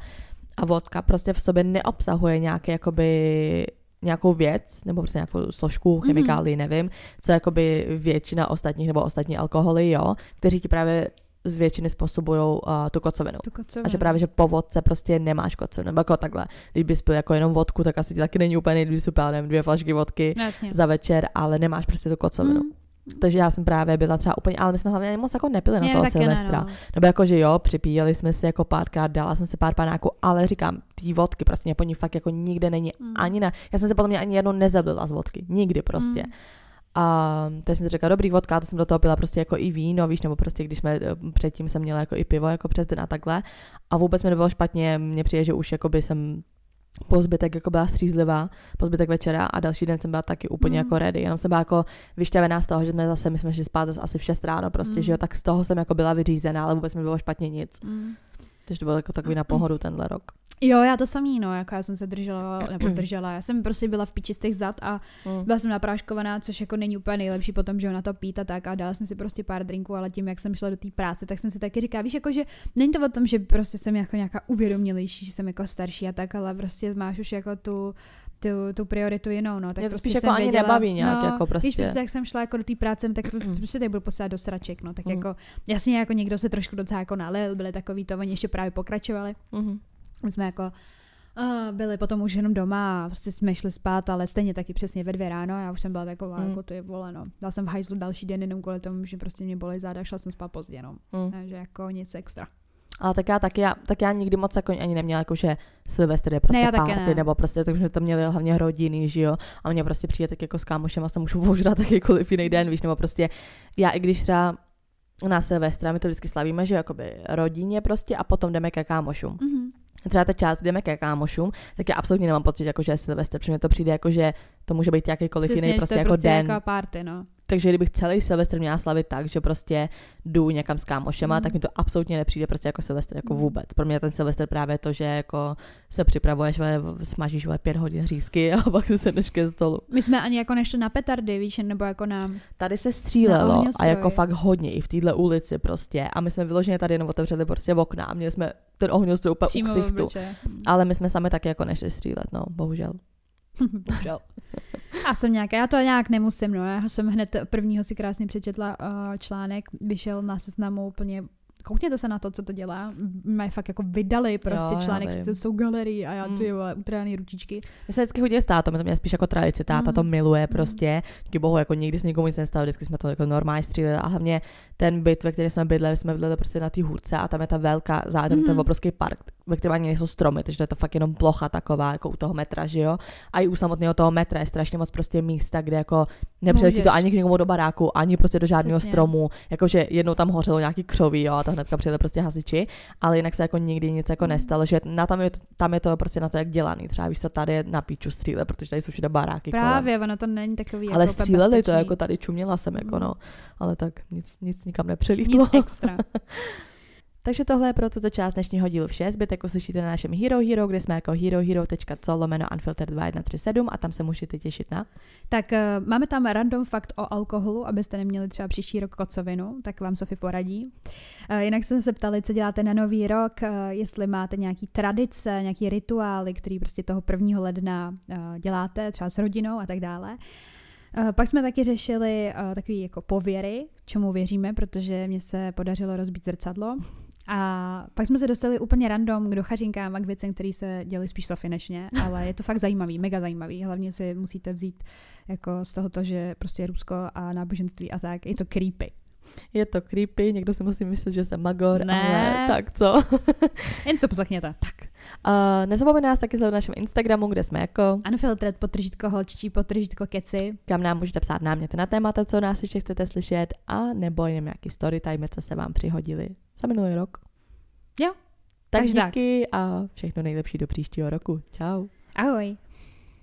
a vodka prostě v sobě neobsahuje nějaké jakoby nějakou věc, nebo prostě nějakou složku, Mhm. chemikálii, nevím, co jakoby většina ostatních, nebo ostatní alkoholy, jo, kteří ti právě z většiny způsobují uh, tu kocovinu. Tu kocovinu. A že právě, že po vodce prostě nemáš kocovinu, nebo jako takhle. Když bys pil jako jenom vodku, tak asi ti taky není úplně, když bys pil, nevím, dvě flašky vodky No, jasně. za večer, ale nemáš prostě tu kocovinu. Mm. Takže já jsem právě byla třeba úplně, ale my jsme hlavně moc jako nepili na Ne, toho taky ne, Silvestra. no. Nebo jako, že jo, připíjeli jsme si jako párkrát, dala jsem si pár panáků, ale říkám, ty vodky prostě mě po ní fakt jako nikde není Mm. ani na, já jsem se potom mě ani jednou nezablila z vodky, nikdy prostě. Mm. A teď jsem si řekla, dobrý vodka, to jsem do toho pila prostě jako i víno, víš, nebo prostě když jsme eh, předtím jsem měla jako i pivo jako přes den a takhle. A vůbec mi nebylo špatně, mně přijde, že už jako by jsem po zbytek jako byla střízlivá, po zbytek večera a další den jsem byla taky úplně Mm. jako ready. Jenom jsem byla jako vyšťavená z toho, že jsme zase, my jsme šli spát zase asi v 6 ráno prostě, Mm. že jo, tak z toho jsem jako byla vyřízená, ale vůbec mi bylo špatně nic. Mm. Takže to bylo jako takový na pohodu tenhle rok. Jo, já to samý, no, jako já jsem se držela, nebo držela, já jsem prostě byla v píči z těch zad a Mm. byla jsem napráškovaná, což jako není úplně nejlepší potom, že na to pít a tak a dala jsem si prostě pár drinků, ale tím, jak jsem šla do té práce, tak jsem si taky říkala, víš, jako že není to o tom, že prostě jsem jako nějaká uvědomělejší, že jsem jako starší a tak, ale prostě máš už jako tu tu, tu prioritu jinou, no. Tak Mě to prostě spíš jako ani věděla, nebaví nějak, no, jako prostě. Víš, prostě jak jsem šla jako do té práce, no, tak prostě tady budu posílat do sraček, no. Tak Mm. jako, jasně jako někdo se trošku docela jako nalil, byli takový to, oni ještě právě pokračovali. Mhm. My jsme jako uh, byli potom už jenom doma a prostě jsme šli spát, ale stejně taky přesně ve dvě ráno. Já už jsem byla taková, Mm. mm. jako to je vole, no. Dala jsem v hajzlu další den jenom kvůli tomu, že prostě mě bolí záda, šla jsem spát pozdě, no. Mm. Takže jako nic extra. Ale tak já, tak, já, tak já nikdy moc jako ani neměla jako, že Silvestr je prostě Ne, taky party, ne. nebo prostě, takže to měli hlavně rodiny, že jo, a mě prostě přijde tak jako s kámošem a se můžu ožrat jakýkoliv jiný den, víš, nebo prostě já i když třeba na Silvestra my to vždycky slavíme, že jakoby rodině prostě a potom jdeme ke kámošům. Mm-hmm. Třeba ta část, jdeme ke kámošům, tak já absolutně nemám pocit, jako, že je Silvestr, protože mi to přijde jako, že to může být jakýkoliv Přesně, jiný prostě to je jako prostě den. jako party, no. Takže kdybych celý Silvestr měla slavit tak, že prostě jdu někam s kámošema, Mhm. tak mi to absolutně nepřijde prostě jako Silvestr jako Mhm. vůbec. Pro mě ten Silvestr právě to, že jako se připravuješ, vole, smažíš vole, pět hodin řízky a pak se sedneš ke stolu. My jsme ani jako nešli na petardy, víš, nebo jako na... Tady se střílelo a jako fakt hodně i v téhle ulici prostě a my jsme vyloženě tady jenom otevřeli prostě okna a měli jsme ten ohňostroj úplně u ksichtu. Ale my jsme sami taky jako nešli střílet, no, bohužel. Bohužel. Já jsem nějaká, já to nějak nemusím, no. Já jsem hned prvního si krásně přečetla uh, článek, vyšel na seznamu úplně Koukněte se na to, co to dělá. Mají fakt jako vydali prostě Jo, článek, vím. to jsou galerie a já Mm. ty vole, utrhaný ručičky. My se vždycky chodili s tátou, my to měli spíš jako tradici, táta Mm. to miluje prostě, díky bohu, jako nikdy s nikomu nic nestalo, vždycky jsme to jako normálně stříleli a hlavně ten byt, ve kterém jsme bydleli, jsme bydleli prostě na té hůrce a tam je ta velká, zároveň Mm. ten obrovský park, ve kterém ani nejsou stromy, takže to je to fakt jenom plocha taková, jako u toho metra, že jo. A i u samotného toho metra je strašně moc prostě místa, kde jako nepřiletí to ani k někomu do baráku, ani prostě do žádného Přesně. stromu, jakože jednou tam hořelo nějaký křoví, jo, a to hnedka přijeli prostě hasiči, ale jinak se jako nikdy nic jako Mm. nestalo, že na tam je, tam je to prostě na to, jak dělaný. Třeba víš, to tady je na píču stříle, protože tady jsou všude baráky kolem. Právě, ono to není takový Ale jako stříleli to, bezpečný. jako tady čuměla jsem, jako Mm. no. Ale tak nic, nic nikam nepřelítlo. Nic extra. Takže tohle je pro tuto část dnešního dílu vše. Zbytek uslyšíte na našem Hero Hero, kde jsme jako herohero.co lomeno unfiltered 2137 a tam se můžete těšit na. Tak uh, máme tam random fakt o alkoholu, abyste neměli třeba příští rok kocovinu, tak vám Sofie poradí. Uh, jinak jsme se ptali, co děláte na nový rok, uh, jestli máte nějaký tradice, nějaký rituály, který prostě toho 1. ledna děláte, třeba s rodinou a tak dále. Pak jsme taky řešili takový jako pověry, čemu věříme, protože mně se podařilo rozbít zrcadlo. A pak jsme se dostali úplně random k dochařinkám a k věcem, které se děly spíš mě, ale je to fakt zajímavý, mega zajímavý. Hlavně si musíte vzít jako z toho, že prostě je Rusko a náboženství a tak, je to creepy. Je to creepy, někdo si musí myslet, že jsem magor, Ne. ale tak co. Jen si to poslechněte. tak. Uh, nezapomeňte nás taky sledovat na našem Instagramu, kde jsme jako, Unfiltered, potržítko holčičí, potržítko keci. kam nám můžete psát náměty na témata, co nás ještě chcete slyšet, a nebo jen nějaký story time, co se vám přihodili za minulý rok. Jo, Tak takže tak. díky a všechno nejlepší do příštího roku. Čau. Ahoj.